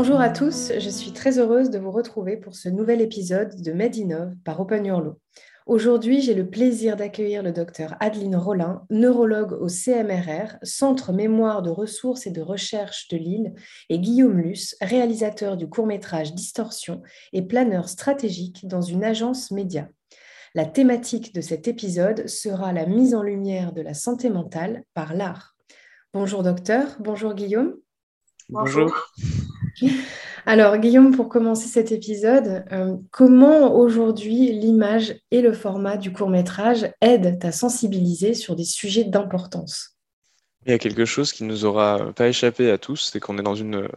Bonjour à tous, je suis très heureuse de vous retrouver pour ce nouvel épisode de Medinov par Open Your Aujourd'hui, j'ai le plaisir d'accueillir le docteur Adeline Rollin, neurologue au CMRR, Centre Mémoire de ressources et de recherche de Lille, et Guillaume Luce, réalisateur du court-métrage Distorsion et planeur stratégique dans une agence média. La thématique de cet épisode sera la mise en lumière de la santé mentale par l'art. Bonjour docteur, bonjour Guillaume. Bonjour. Alors, Guillaume, pour commencer cet épisode, euh, comment aujourd'hui l'image et le format du court métrage aident à sensibiliser sur des sujets d'importance? Il y a quelque chose qui ne nous aura pas échappé à tous, c'est qu'on est dans une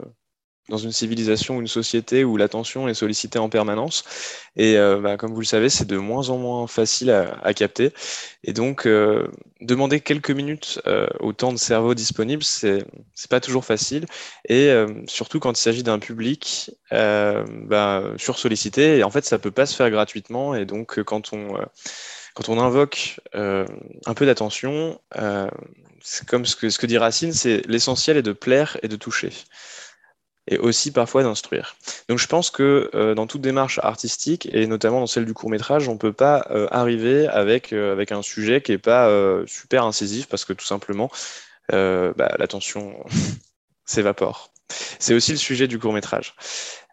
dans une civilisation ou une société où l'attention est sollicitée en permanence. Et euh, bah, comme vous le savez, c'est de moins en moins facile à, capter. Et donc, euh, demander quelques minutes euh, au temps de cerveau disponible, c'est pas toujours facile. Et surtout quand il s'agit d'un public bah, sursollicité. En fait, ça peut pas se faire gratuitement. Et donc, quand on, quand on invoque un peu d'attention, c'est comme ce que, ce que dit Racine, c'est l'essentiel est de plaire et de toucher et aussi parfois d'instruire. Donc je pense que euh, dans toute démarche artistique, et notamment dans celle du court métrage, on ne peut pas euh, arriver avec, euh, avec un sujet qui n'est pas super incisif parce que tout simplement, bah, l'attention s'évapore. C'est aussi le sujet du court métrage.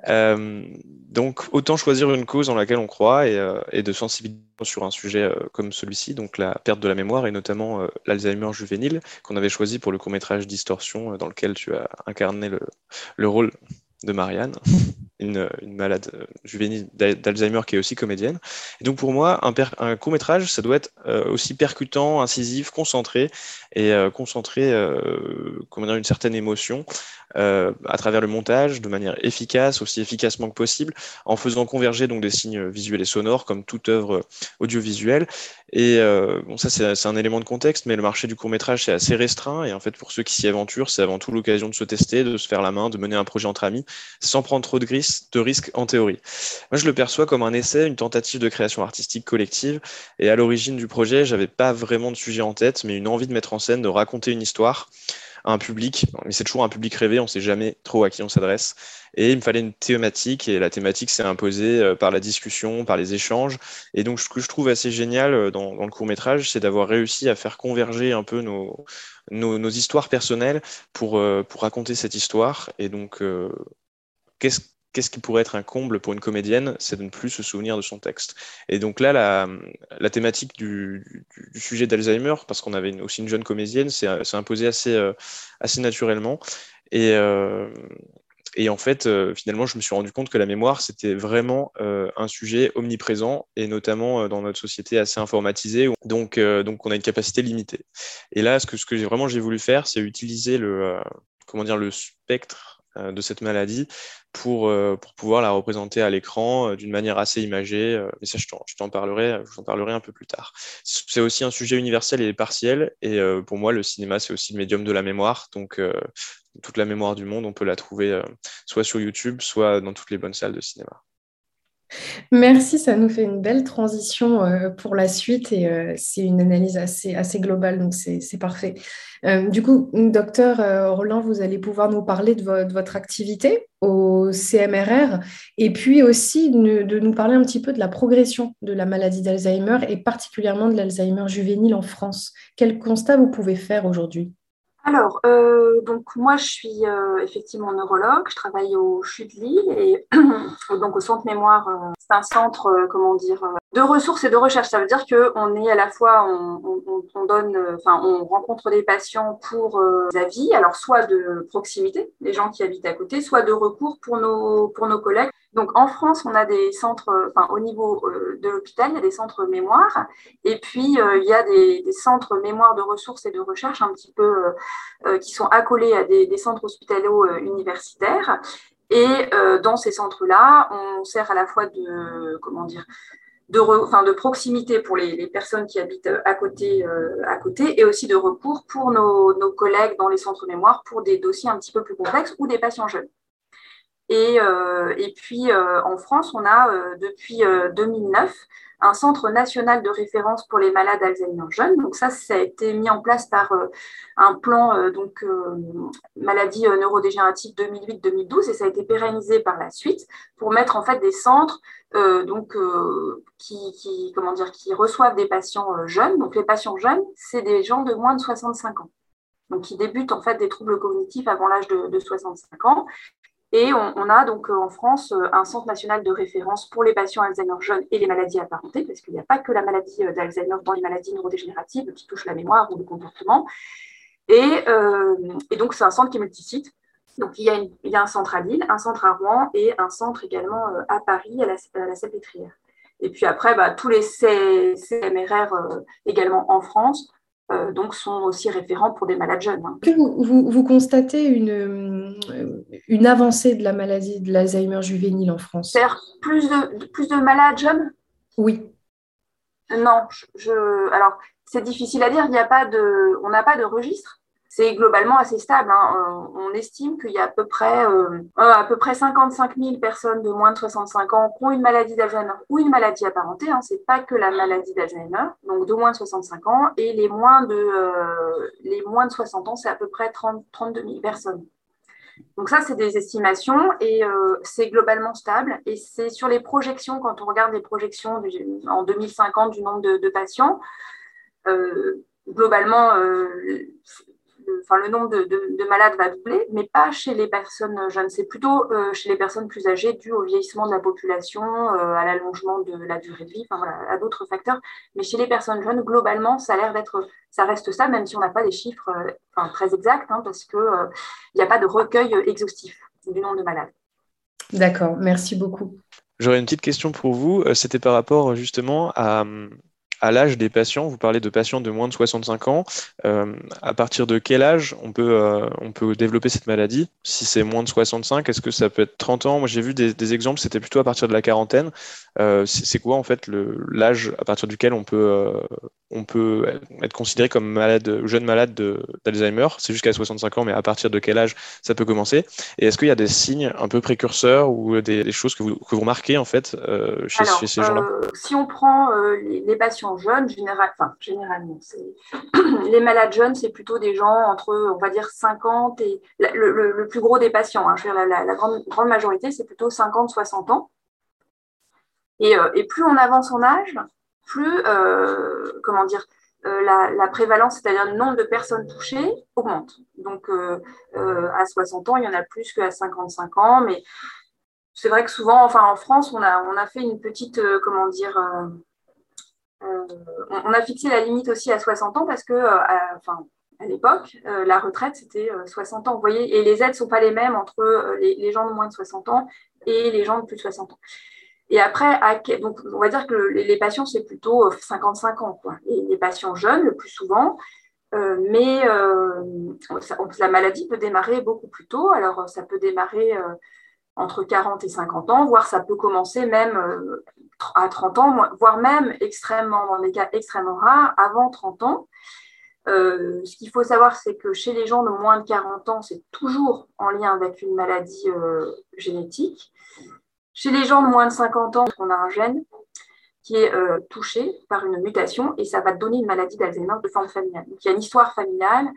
Euh, donc, autant choisir une cause dans laquelle on croit et, euh, de sensibiliser sur un sujet euh, comme celui-ci, donc la perte de la mémoire et notamment l'Alzheimer juvénile, qu'on avait choisi pour le court-métrage Distorsion, dans lequel tu as incarné le rôle de Marianne, une, malade euh, juvénile d'Alzheimer qui est aussi comédienne. Et donc pour moi, un, court métrage, ça doit être euh, aussi percutant, incisif, concentré et euh, concentré, comment dire, une certaine émotion à travers le montage de manière efficace, aussi efficacement que possible, en faisant converger donc des signes visuels et sonores comme toute œuvre audiovisuelle. Et bon, ça c'est un élément de contexte, mais le marché du court métrage c'est assez restreint et en fait pour ceux qui s'y aventurent, c'est avant tout l'occasion de se tester, de se faire la main, de mener un projet entre amis sans prendre trop de, gris, de risques en théorie. Moi, je le perçois comme un essai, une tentative de création artistique collective. Et à l'origine du projet, j'avais pas vraiment de sujet en tête, mais une envie de mettre en scène, de raconter une histoire à un public. Mais c'est toujours un public rêvé, on sait jamais trop à qui on s'adresse. Et il me fallait une thématique, et la thématique s'est imposée euh, par la discussion, par les échanges. Et donc, ce que je trouve assez génial euh, dans, le court métrage, c'est d'avoir réussi à faire converger un peu nos, histoires personnelles euh, pour raconter cette histoire. Et donc, qu'est-ce qu'est-ce qui pourrait être un comble pour une comédienne C'est de ne plus se souvenir de son texte. Et donc là, la, thématique du, sujet d'Alzheimer, parce qu'on avait aussi une jeune comédienne, s'est imposée assez, euh, assez naturellement. Et, euh, en fait, euh, finalement, je me suis rendu compte que la mémoire, c'était vraiment un sujet omniprésent, et notamment dans notre société assez informatisée, donc, donc on a une capacité limitée. Et là, ce que, ce vraiment j'ai voulu faire, c'est utiliser le, comment dire, le spectre euh, de cette maladie pour, euh, pour pouvoir la représenter à l'écran euh, d'une manière assez imagée. Mais ça, je t'en parlerai, parlerai un peu plus tard. C'est aussi un sujet universel et partiel. Et pour moi, le cinéma, c'est aussi le médium de la mémoire. Donc, toute la mémoire du monde, on peut la trouver soit sur YouTube, soit dans toutes les bonnes salles de cinéma. Merci, ça nous fait une belle transition euh, pour la suite et euh, c'est une analyse assez, globale, donc c'est parfait. Euh, du coup, docteur Roland, vous allez pouvoir nous parler de, votre activité au CMRR et puis aussi de, de, nous parler un petit peu de la progression de la maladie d'Alzheimer et particulièrement de l'Alzheimer juvénile en France. Quel constat vous pouvez faire aujourd'hui? Alors, euh, donc moi, je suis euh, effectivement neurologue. Je travaille au CHU de Lille et donc au Centre Mémoire. Euh, c'est un centre, comment dire, de ressources et de recherche. Ça veut dire que on est à la fois, on, donne, enfin, on rencontre des patients pour des avis, alors soit de proximité, les gens qui habitent à côté, soit de recours pour nos collègues donc en France, on a des centres, enfin au niveau euh, de l'hôpital, il y a des centres mémoire, et puis euh, il y a des, centres mémoire de ressources et de recherche un petit peu euh, qui sont accolés à des, centres hospitalo universitaires. Et dans ces centres-là, on sert à la fois de comment dire de, proximité pour les, personnes qui habitent à côté, à côté et aussi de recours pour nos collègues dans les centres mémoire pour des dossiers un petit peu plus complexes ou des patients jeunes. Et, euh, et puis euh, en France, on a euh, depuis 2009 un centre national de référence pour les malades Alzheimer jeunes. Donc ça, ça a été mis en place par un plan donc maladie neurodégénérative 2008-2012 et ça a été pérennisé par la suite pour mettre en fait des centres donc qui, comment dire qui reçoivent des patients jeunes. Donc les patients jeunes, c'est des gens de moins de 65 ans donc qui débutent en fait des troubles cognitifs avant l'âge de, 65 ans. Et on, a donc euh, en France euh, un centre national de référence pour les patients Alzheimer jeunes et les maladies apparentées, parce qu'il n'y a pas que la maladie euh, d'Alzheimer dans les maladies neurodégénératives qui touchent la mémoire ou le comportement. Et, donc c'est un centre qui est multisite. Donc il y, a un centre à Lille, un centre à Rouen et un centre également à Paris, à la, à la. Et puis après, bah, tous les CMRR également en France euh, donc sont aussi référents pour des malades jeunes. Hein. Que vous, vous, constatez une, euh, une avancée de la maladie de l'Alzheimer juvénile en France? Plus de, plus de malades jeunes? Oui. Non, je, alors c'est difficile à dire, il n'y a pas de, on n'a pas de registre c'est globalement assez stable. Hein. On estime qu'il y a à peu près, euh, à peu près 55 000 personnes de moins de 65 ans qui ont une maladie d'Alzheimer ou une maladie apparentée. Hein. Ce n'est pas que la maladie d'Alzheimer, donc de moins de 65 ans. Et les moins de, euh, les moins de 60 ans, c'est à peu près 30, 32 000 personnes. Donc ça, c'est des estimations et euh, c'est globalement stable. Et c'est sur les projections, quand on regarde les projections en 2050 du nombre de patients, globalement, enfin, le nombre de, malades va doubler, mais pas chez les personnes jeunes. C'est plutôt euh, chez les personnes plus âgées dû au vieillissement de la population, euh, à l'allongement de la durée de vie, enfin, voilà, à d'autres facteurs. Mais chez les personnes jeunes, globalement, ça a l'air d'être, ça reste ça, même si on n'a pas des chiffres euh, très exacts, hein, parce qu'il n'y a pas de recueil exhaustif du nombre de malades. D'accord, merci beaucoup. J'aurais une petite question pour vous. C'était par rapport justement à, à l'âge des patients, vous parlez de patients de moins de 65 ans, euh, à partir de quel âge on peut, euh, on peut développer cette maladie? Si c'est moins de 65, est-ce que ça peut être 30 ans? Moi j'ai vu des, exemples, c'était plutôt à partir de la quarantaine. Euh, c'est quoi en fait l'âge à partir duquel on peut, on peut être considéré comme malade, jeune malade d'Alzheimer? C'est jusqu'à 65 ans, mais à partir de quel âge ça peut commencer? Et est-ce qu'il y a des signes un peu précurseurs ou des, choses que vous, que vous remarquez en fait chez, ces gens-là? Si on prend les patients jeunes, enfin, généralement, les malades jeunes, c'est plutôt des gens entre, on va dire, 50 et le, plus gros des patients. Hein, je veux dire, la, grande, majorité, c'est plutôt 50-60 ans. Euh, et, plus on avance en âge, plus, euh, comment dire, euh, la, prévalence, c'est-à-dire le nombre de personnes touchées, augmente. Donc, à 60 ans, il y en a plus qu'à 55 ans, mais c'est vrai que souvent, enfin, en France, on a, fait une petite, comment dire, on a fixé la limite aussi à 60 ans parce que, euh, à, l'époque, euh, la retraite, c'était 60 ans. Vous voyez, et les aides ne sont pas les mêmes entre les, gens de moins de 60 ans et les gens de plus de 60 ans. Et après, donc, on va dire que les, patients, c'est plutôt 55 ans. Et les patients jeunes, le plus souvent, mais la maladie peut démarrer beaucoup plus tôt. Alors, ça peut démarrer entre 40 et 50 ans, voire ça peut commencer même euh, à 30 ans, voire même extrêmement, dans des cas extrêmement rares, avant 30 ans. Euh, ce qu'il faut savoir, c'est que chez les gens de moins de 40 ans, c'est toujours en lien avec une maladie euh, génétique. Chez les gens de moins de 50 ans, on a un gène qui est touché par une mutation et ça va donner une maladie d'Alzheimer de forme familiale. Donc, il y a une histoire familiale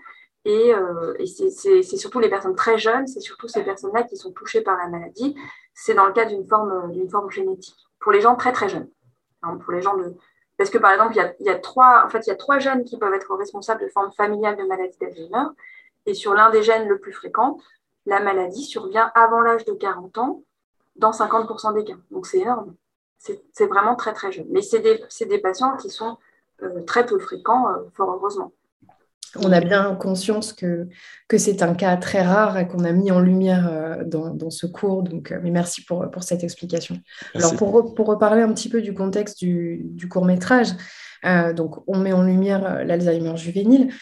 et, euh, c'est surtout les personnes très jeunes, c'est surtout ces personnes-là qui sont touchées par la maladie. C'est dans le cas d'une forme, forme génétique. Pour les gens très très jeunes. Hein, pour les gens de... Parce que par exemple, il y, a, y a trois, en fait, y a trois gènes qui peuvent être responsables de formes familiales de maladie d'Alzheimer. Et sur l'un des gènes le plus fréquent, la maladie survient avant l'âge de 40 ans dans 50% des cas. Donc c'est énorme. C'est vraiment très très jeune. Mais c'est des, des, patients qui sont euh, très peu fréquents, euh, fort heureusement on a bien conscience que, que c'est un cas très rare et qu'on a mis en lumière euh, dans, ce cours. Donc, euh, mais merci pour, pour cette explication. Alors, pour, pour, reparler un petit peu du contexte du, du court métrage, euh, donc on met en lumière l'Alzheimer juvénile.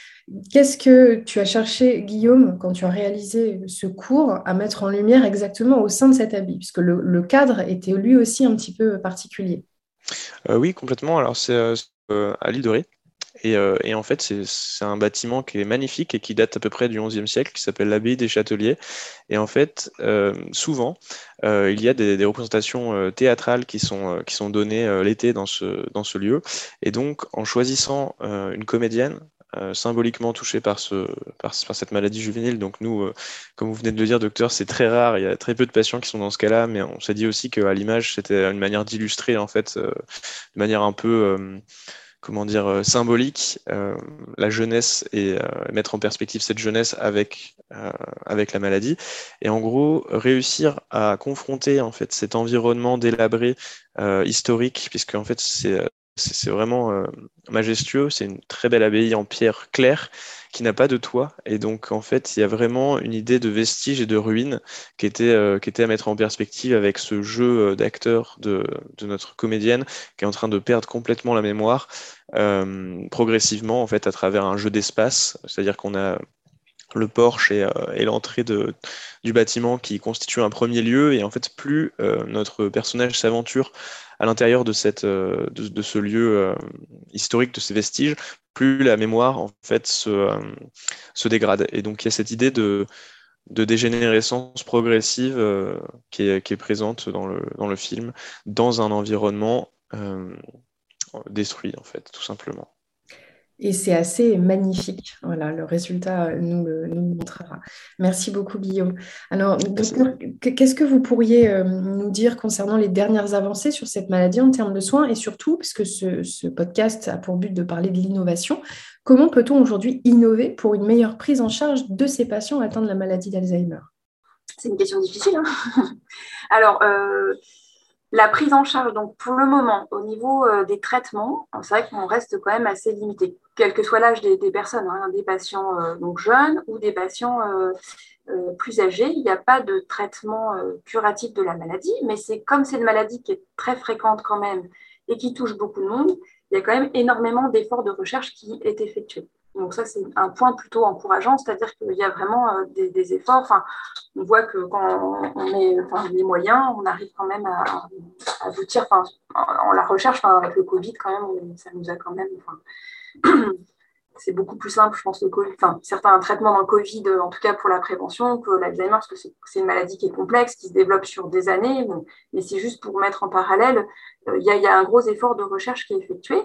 Qu'est-ce que tu as cherché, Guillaume, quand tu as réalisé ce cours, à mettre en lumière exactement au sein de cet habit? Puisque le, le cadre était lui aussi un petit peu particulier. oui, complètement. Alors, c'est Ali Doré Et, et, en fait, c'est un bâtiment qui est magnifique et qui date à peu près du XIe siècle, qui s'appelle l'abbaye des Châteliers. Et en fait, souvent, il y a des, représentations théâtrales qui sont, qui sont données l'été dans ce, dans ce lieu. Et donc, en choisissant une comédienne, euh, symboliquement touché par, ce, par, cette maladie juvénile. Donc nous, euh, comme vous venez de le dire, docteur, c'est très rare. Il y a très peu de patients qui sont dans ce cas-là, mais on s'est dit aussi qu'à l'image, c'était une manière d'illustrer, en fait, euh, de manière un peu comment dire, symbolique, la jeunesse et mettre en perspective cette jeunesse avec, avec la maladie. Et en gros, réussir à confronter en fait cet environnement délabré historique, puisque en fait c'est c'est vraiment euh, majestueux. C'est une très belle abbaye en pierre claire qui n'a pas de toit. Et donc, en fait, il y a vraiment une idée de vestiges et de ruines qui était, euh, qui était à mettre en perspective avec ce jeu euh, d'acteur de, notre comédienne qui est en train de perdre complètement la mémoire progressivement, en fait, à travers un jeu d'espace. C'est-à-dire qu'on a le porche et, l'entrée du bâtiment qui constituent un premier lieu. Et en fait, plus notre personnage s'aventure à l'intérieur de, euh, ce lieu euh, historique, de ces vestiges, plus la mémoire en fait se, euh, dégrade. Et donc il y a cette idée de, dégénérescence progressive qui, est, présente dans le film, dans un environnement détruit en fait, tout simplement. Et c'est assez magnifique. Voilà, le résultat nous le, montrera. Merci beaucoup, Guillaume. Alors, qu'est-ce que vous pourriez euh, nous dire concernant les dernières avancées sur cette maladie en termes de soins et surtout, puisque ce, ce podcast a pour but de parler de l'innovation, comment peut-on aujourd'hui innover pour une meilleure prise en charge de ces patients atteints de la maladie d'Alzheimer? C'est une question difficile. Hein Alors, euh, la prise en charge, donc pour le moment, au niveau euh, des traitements, c'est vrai qu'on reste quand même assez limité, quel que soit l'âge des, personnes, hein, des patients euh, donc jeunes ou des patients euh, plus âgés. Il n'y a pas de traitement curatif de la maladie, mais c'est comme c'est une maladie qui est très fréquente quand même et qui touche beaucoup de monde, il y a quand même énormément d'efforts de recherche qui est effectués. Donc ça, c'est un point plutôt encourageant, c'est-à-dire qu'il y a vraiment euh, des, efforts. Enfin, on voit que quand on met les moyens, on arrive quand même à, aboutir. Enfin, en, la recherche, avec le Covid, quand même, ça nous a quand même. C'est beaucoup plus simple, je pense, enfin, certains traitements dans le Covid, en tout cas pour la prévention, que l'Alzheimer, parce que c'est une maladie qui est complexe, qui se développe sur des années. mais c'est juste pour mettre en parallèle, euh, il y, a un gros effort de recherche qui est effectué.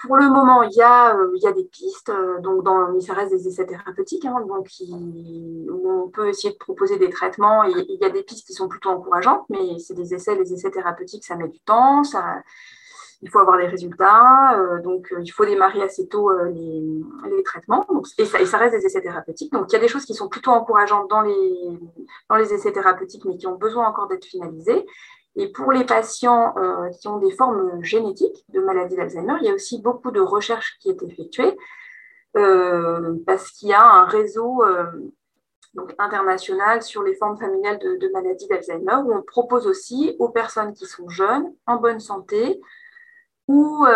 Pour le moment, il y a, euh, des pistes, euh, donc dans, mais ça reste des essais thérapeutiques, hein, donc où on peut essayer de proposer des traitements. Il y a des pistes qui sont plutôt encourageantes, mais c'est des essais, les essais thérapeutiques, ça met du temps, ça, il faut avoir des résultats, euh, donc il faut démarrer assez tôt les, les, traitements, et, ça, reste des essais thérapeutiques. Donc il y a des choses qui sont plutôt encourageantes dans les, dans les essais thérapeutiques, mais qui ont besoin encore d'être finalisées. Et pour les patients euh, qui ont des formes génétiques de maladie d'Alzheimer, il y a aussi beaucoup de recherches qui est effectuée euh, parce qu'il y a un réseau euh, international sur les formes familiales de, de maladie d'Alzheimer où on propose aussi aux personnes qui sont jeunes, en bonne santé, ou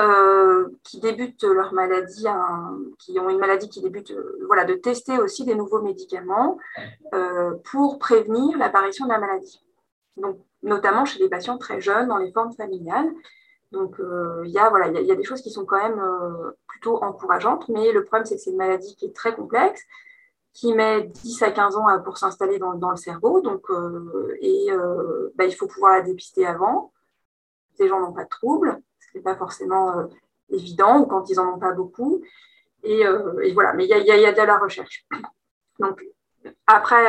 qui débutent leur maladie, qui ont une maladie qui débute, voilà, de tester aussi des nouveaux médicaments pour prévenir l'apparition de la maladie. Donc, notamment chez les patients très jeunes dans les formes familiales. Donc, euh, il y, a, voilà, y, a, des choses qui sont quand même euh, plutôt encourageantes, mais le problème, c'est que c'est une maladie qui est très complexe, qui met 10 à 15 ans pour s'installer dans, le cerveau. Donc, euh, et bah, il faut pouvoir la dépister avant. Les gens n'ont pas de troubles, n'est pas forcément évident, ou quand ils n'en ont pas beaucoup. Et, voilà, mais il y a, de la recherche. Donc, après,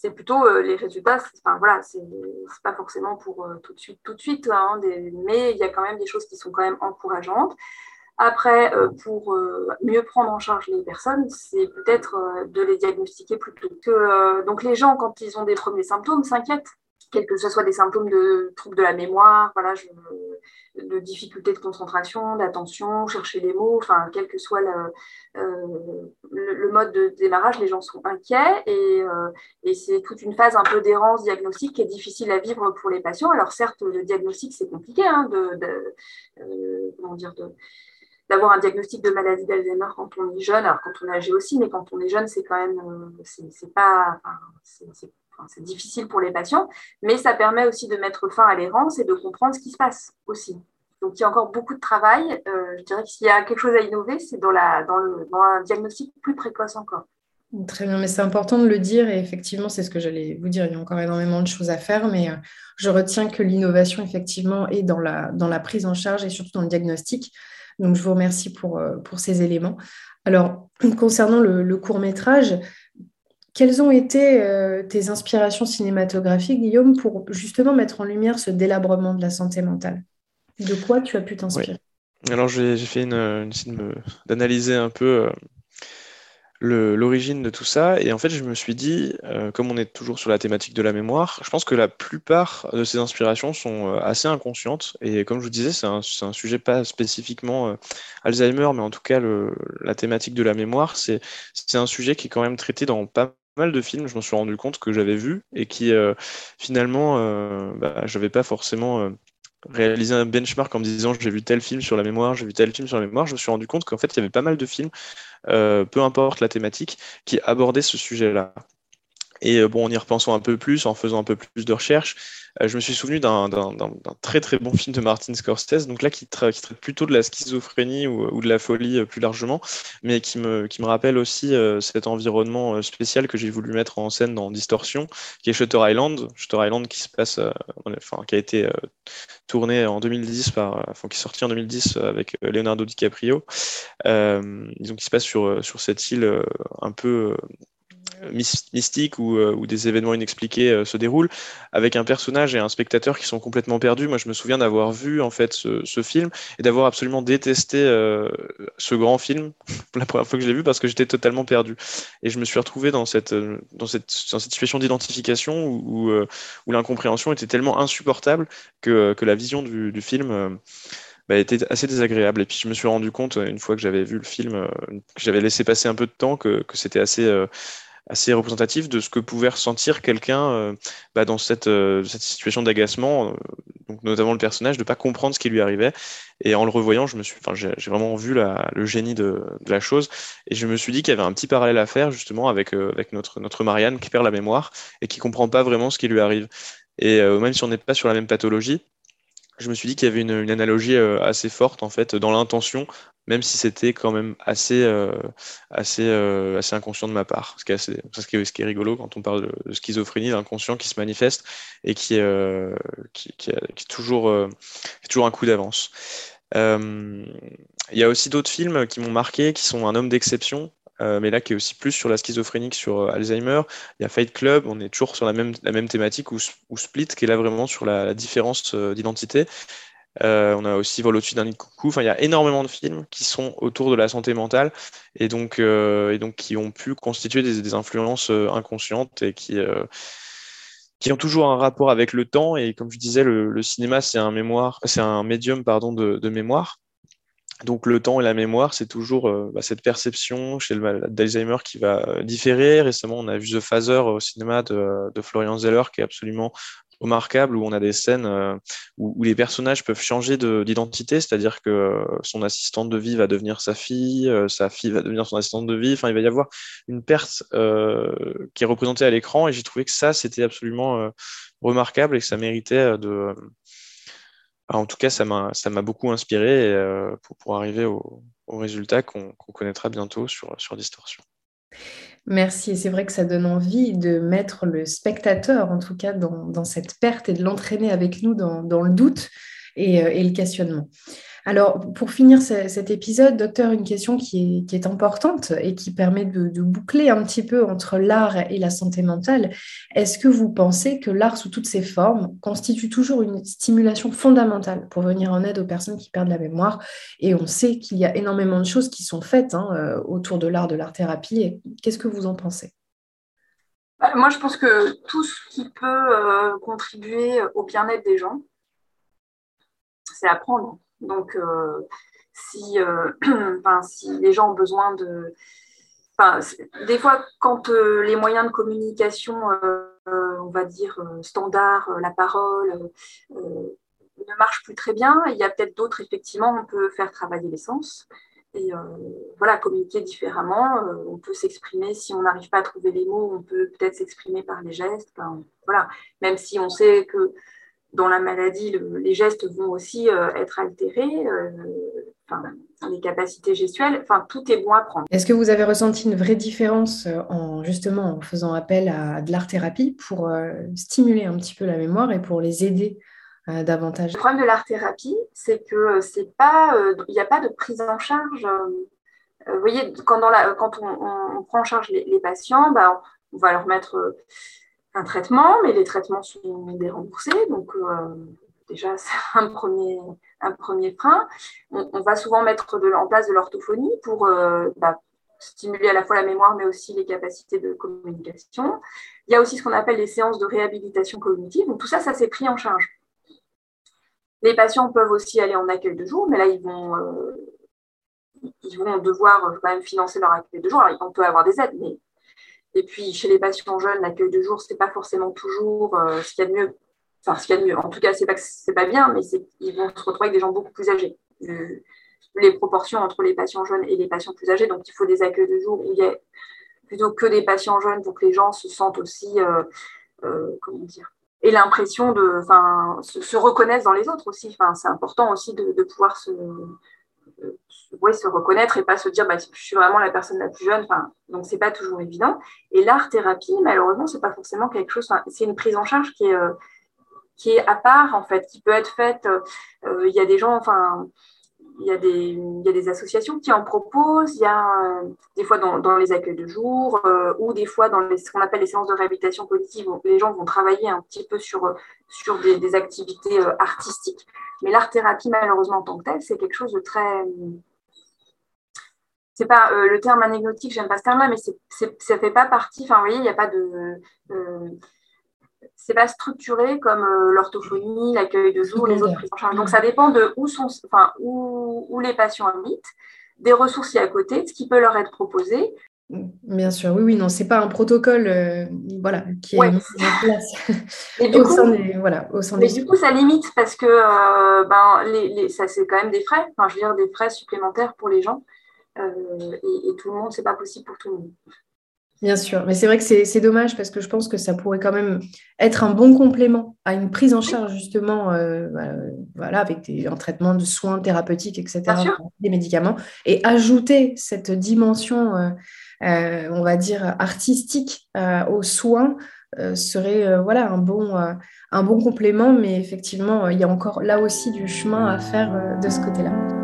c'est plutôt euh, les résultats. Enfin, voilà, c'est pas forcément pour euh, tout de suite, tout de suite, hein, mais il y a quand même des choses qui sont quand même encourageantes. Après, euh, pour mieux prendre en charge les personnes, c'est peut-être de les diagnostiquer plutôt que donc les gens quand ils ont des premiers symptômes s'inquiètent quels que ce soit des symptômes de troubles de la mémoire, voilà, de difficultés de concentration, d'attention, chercher les mots, enfin, quel que soit le, euh, mode de démarrage, les gens sont inquiets euh, et, c'est toute une phase un peu d'errance diagnostique qui est difficile à vivre pour les patients. Alors certes, le diagnostic, c'est compliqué, hein, de, euh, comment dire, d'avoir un diagnostic de maladie d'Alzheimer quand on est jeune, alors quand on est âgé aussi, mais quand on est jeune, c'est quand même, c'est pas, c'est difficile pour les patients, mais ça permet aussi de mettre fin à l'errance et de comprendre ce qui se passe aussi. Donc, il y a encore beaucoup de travail. je dirais que s'il y a quelque chose à innover, c'est dans, le, un diagnostic plus précoce encore. Très bien, mais c'est important de le dire et effectivement, c'est ce que j'allais vous dire. Il y a encore énormément de choses à faire, mais euh, je retiens que l'innovation, effectivement, est dans la, prise en charge et surtout dans le diagnostic. Donc, je vous remercie pour, euh, pour ces éléments. Alors, concernant le, court métrage, quelles ont été euh, tes inspirations cinématographiques, Guillaume, pour justement mettre en lumière ce délabrement de la santé mentale? De quoi tu as pu t'inspirer? Alors, j'ai fait une, une d'analyser un peu l'origine de tout ça. Et en fait, je me suis dit, euh, comme on est toujours sur la thématique de la mémoire, je pense que la plupart de ces inspirations sont euh, assez inconscientes. Et comme je vous disais, c'est un, sujet pas spécifiquement euh, Alzheimer, mais en tout cas, la thématique de la mémoire, c'est un sujet qui est quand même traité dans pas mal de films. Je me suis rendu compte que j'avais vu et qui finalement, bah, j'avais pas forcément réaliser un benchmark en me disant j'ai vu tel film sur la mémoire, j'ai vu tel film sur la mémoire, je me suis rendu compte qu'en fait il y avait pas mal de films, euh, peu importe la thématique, qui abordaient ce sujet-là. Et euh, bon, en y repensant un peu plus, en faisant un peu plus de recherches, euh, je me suis souvenu d'un très très bon film de Martin Scorsese, donc là qui, traite plutôt de la schizophrénie ou, de la folie euh, plus largement, mais qui me, qui me rappelle aussi cet environnement spécial que j'ai voulu mettre en scène dans Distorsion, qui est Shutter Island. Shutter Island qui se passe, enfin, qui a été tourné en 2010 par, enfin, qui est sorti en 2010 avec Leonardo DiCaprio, donc qui se passe sur, sur cette île un peu mystique euh, où, des événements inexpliqués euh, se déroulent, avec un personnage et un spectateur qui sont complètement perdus. Moi, je me souviens d'avoir vu en fait ce, film et d'avoir absolument détesté euh, ce grand film la première fois que je l'ai vu parce que j'étais totalement perdu. Et je me suis retrouvé dans cette, dans cette, situation d'identification où, où, l'incompréhension était tellement insupportable que, que la vision du, film bah, était assez désagréable. Et puis je me suis rendu compte, une fois que j'avais vu le film, que j'avais laissé passer un peu de temps, que c'était assez, assez représentatif de ce que pouvait ressentir quelqu'un euh, bah, dans cette, euh, cette situation d'agacement, euh, notamment le personnage, de ne pas comprendre ce qui lui arrivait. Et en le revoyant, je me suis, j'ai, vraiment vu le génie de, la chose. Et je me suis dit qu'il y avait un petit parallèle à faire justement avec, avec notre, notre Marianne qui perd la mémoire et qui comprend pas vraiment ce qui lui arrive. Et même si on n'est pas sur la même pathologie, je me suis dit qu'il y avait une, analogie assez forte en fait dans l'intention même si c'était quand même assez, euh, assez, euh, assez inconscient de ma part. Ce qui, est ce, qui est, ce qui est rigolo quand on parle de, schizophrénie, d'inconscient qui se manifeste et qui, euh, qui, qui, est toujours, toujours un coup d'avance. Il y a aussi d'autres films qui m'ont marqué, qui sont Un homme d'exception, mais là qui est aussi plus sur la schizophrénie que sur Alzheimer. Il y a Fight Club, on est toujours sur la même, la même thématique, ou, Split, qui est là vraiment sur la, différence d'identité. Euh, on a aussi Vol au-dessus d'un nid de coucou. Enfin, il y a énormément de films qui sont autour de la santé mentale et donc, euh, et donc qui ont pu constituer des, influences euh, inconscientes et qui, qui ont toujours un rapport avec le temps. Et comme je disais, le, cinéma, c'est un médium de, mémoire. Donc le temps et la mémoire, c'est toujours bah, cette perception chez le d'Alzheimer qui va différer. Récemment, on a vu The Phaser au cinéma de, de Florian Zeller, qui est absolument remarquable où on a des scènes euh, où, les personnages peuvent changer d'identité, c'est-à-dire que euh, son assistante de vie va devenir sa fille, euh, sa fille va devenir son assistante de vie. Enfin, il va y avoir une perte qui est représentée à l'écran et j'ai trouvé que ça, c'était absolument remarquable et que ça méritait de. En tout cas, ça m'a beaucoup inspiré pour, pour, arriver au, résultat qu'on connaîtra bientôt sur, sur Distorsion. Merci. C'est vrai que ça donne envie de mettre le spectateur, en tout cas, dans, cette perte et de l'entraîner avec nous dans, le doute et, euh, et, le questionnement. Alors, pour finir cet épisode, docteur, une question qui est, importante et qui permet de, boucler un petit peu entre l'art et la santé mentale. Est-ce que vous pensez que l'art sous toutes ses formes constitue toujours une stimulation fondamentale pour venir en aide aux personnes qui perdent la mémoire? Et on sait qu'il y a énormément de choses qui sont faites hein, euh, autour de l'art, de l'art-thérapie. Qu'est-ce que vous en pensez? Bah, moi, je pense que tout ce qui peut euh, contribuer au bien-être des gens, c'est apprendre. Donc, euh, si, euh, si les gens ont besoin de... des fois, quand euh, les moyens de communication, on va dire standard, la parole, ne marchent plus très bien, il y a peut-être d'autres, effectivement, on peut faire travailler les sens et voilà, communiquer différemment. on peut s'exprimer, si on n'arrive pas à trouver les mots, on peut peut-être s'exprimer par les gestes. voilà. Même si on sait que dans la maladie, les gestes vont aussi être altérés, les capacités gestuelles, enfin, tout est bon à prendre. Est-ce que vous avez ressenti une vraie différence en justement en faisant appel à de l'art-thérapie pour stimuler un petit peu la mémoire et pour les aider davantage? Le problème de l'art-thérapie, c'est que c'est pas, il n'y a pas de prise en charge euh, vous voyez, quand, on, prend en charge les, patients, bah, on va leur mettre euh, un traitement, mais les traitements sont déremboursés. Donc, euh, déjà, c'est un premier, un premier frein. On, va souvent mettre en place de l'orthophonie pour bah, stimuler à la fois la mémoire, mais aussi les capacités de communication. Il y a aussi ce qu'on appelle les séances de réhabilitation cognitive. Donc, tout ça, ça s'est pris en charge. Les patients peuvent aussi aller en accueil de jour, mais là, ils vont ils vont devoir euh, quand même financer leur accueil de jour. Alors, on peut avoir des aides, mais et puis chez les patients jeunes, l'accueil de jour, c'est pas forcément toujours euh, ce qu'il y a de mieux. Enfin, ce qu'il y a de mieux. En tout cas, c'est pas que c'est pas bien, mais ils vont se retrouver avec des gens beaucoup plus âgés. les proportions entre les patients jeunes et les patients plus âgés, donc il faut des accueils de jour où il y a plutôt que des patients jeunes pour que les gens se sentent aussi, euh, comment dire, et l'impression de, enfin, se, reconnaissent dans les autres aussi. C'est important aussi de pouvoir se, ouais, se reconnaître et pas se dire bah, je suis vraiment la personne la plus jeune. Enfin, donc, c'est pas toujours évident. Et l'art-thérapie, malheureusement, c'est pas forcément quelque chose. C'est une prise en charge qui est, euh, qui est à part, en fait, qui peut être faite. Euh, il y a des gens, enfin, il y, a des, il y a des associations qui en proposent. Il y a euh, des fois dans, dans, les accueils de jour ou des fois dans ce qu'on appelle les séances de réhabilitation cognitive où les gens vont travailler un petit peu sur, sur des, activités artistiques. Mais l'art-thérapie, malheureusement, en tant que telle, c'est quelque chose de très c'est pas euh, le terme anecdotique, j'aime pas ce terme-là, mais c'est, ça fait pas partie. Enfin, vous voyez, il n'y a pas de. Euh, c'est pas structuré comme euh, l'orthophonie, l'accueil de jour, les autres prises en charge. Donc, ça dépend de où, sont, enfin, où, où les patients habitent, des ressources y à côté, de ce qui peut leur être proposé. Bien sûr, oui, oui, non, c'est pas un protocole voilà, qui est mis en place et du au, coup, sein des, voilà, au sein mais du coup, ça limite parce que ben, les, les, ça, c'est quand même des frais, enfin, je veux dire, des frais supplémentaires pour les gens. Euh, et, tout le monde, c'est pas possible pour tout le monde. Bien sûr, mais c'est vrai que c'est dommage parce que je pense que ça pourrait quand même être un bon complément à une prise en charge justement, euh, bah, voilà, avec des, un traitement de soins thérapeutiques, etc., des médicaments, et ajouter cette dimension, euh, on va dire, artistique aux soins serait voilà, un, bon, un bon complément, mais effectivement, il y a encore là aussi du chemin à faire de ce côté-là.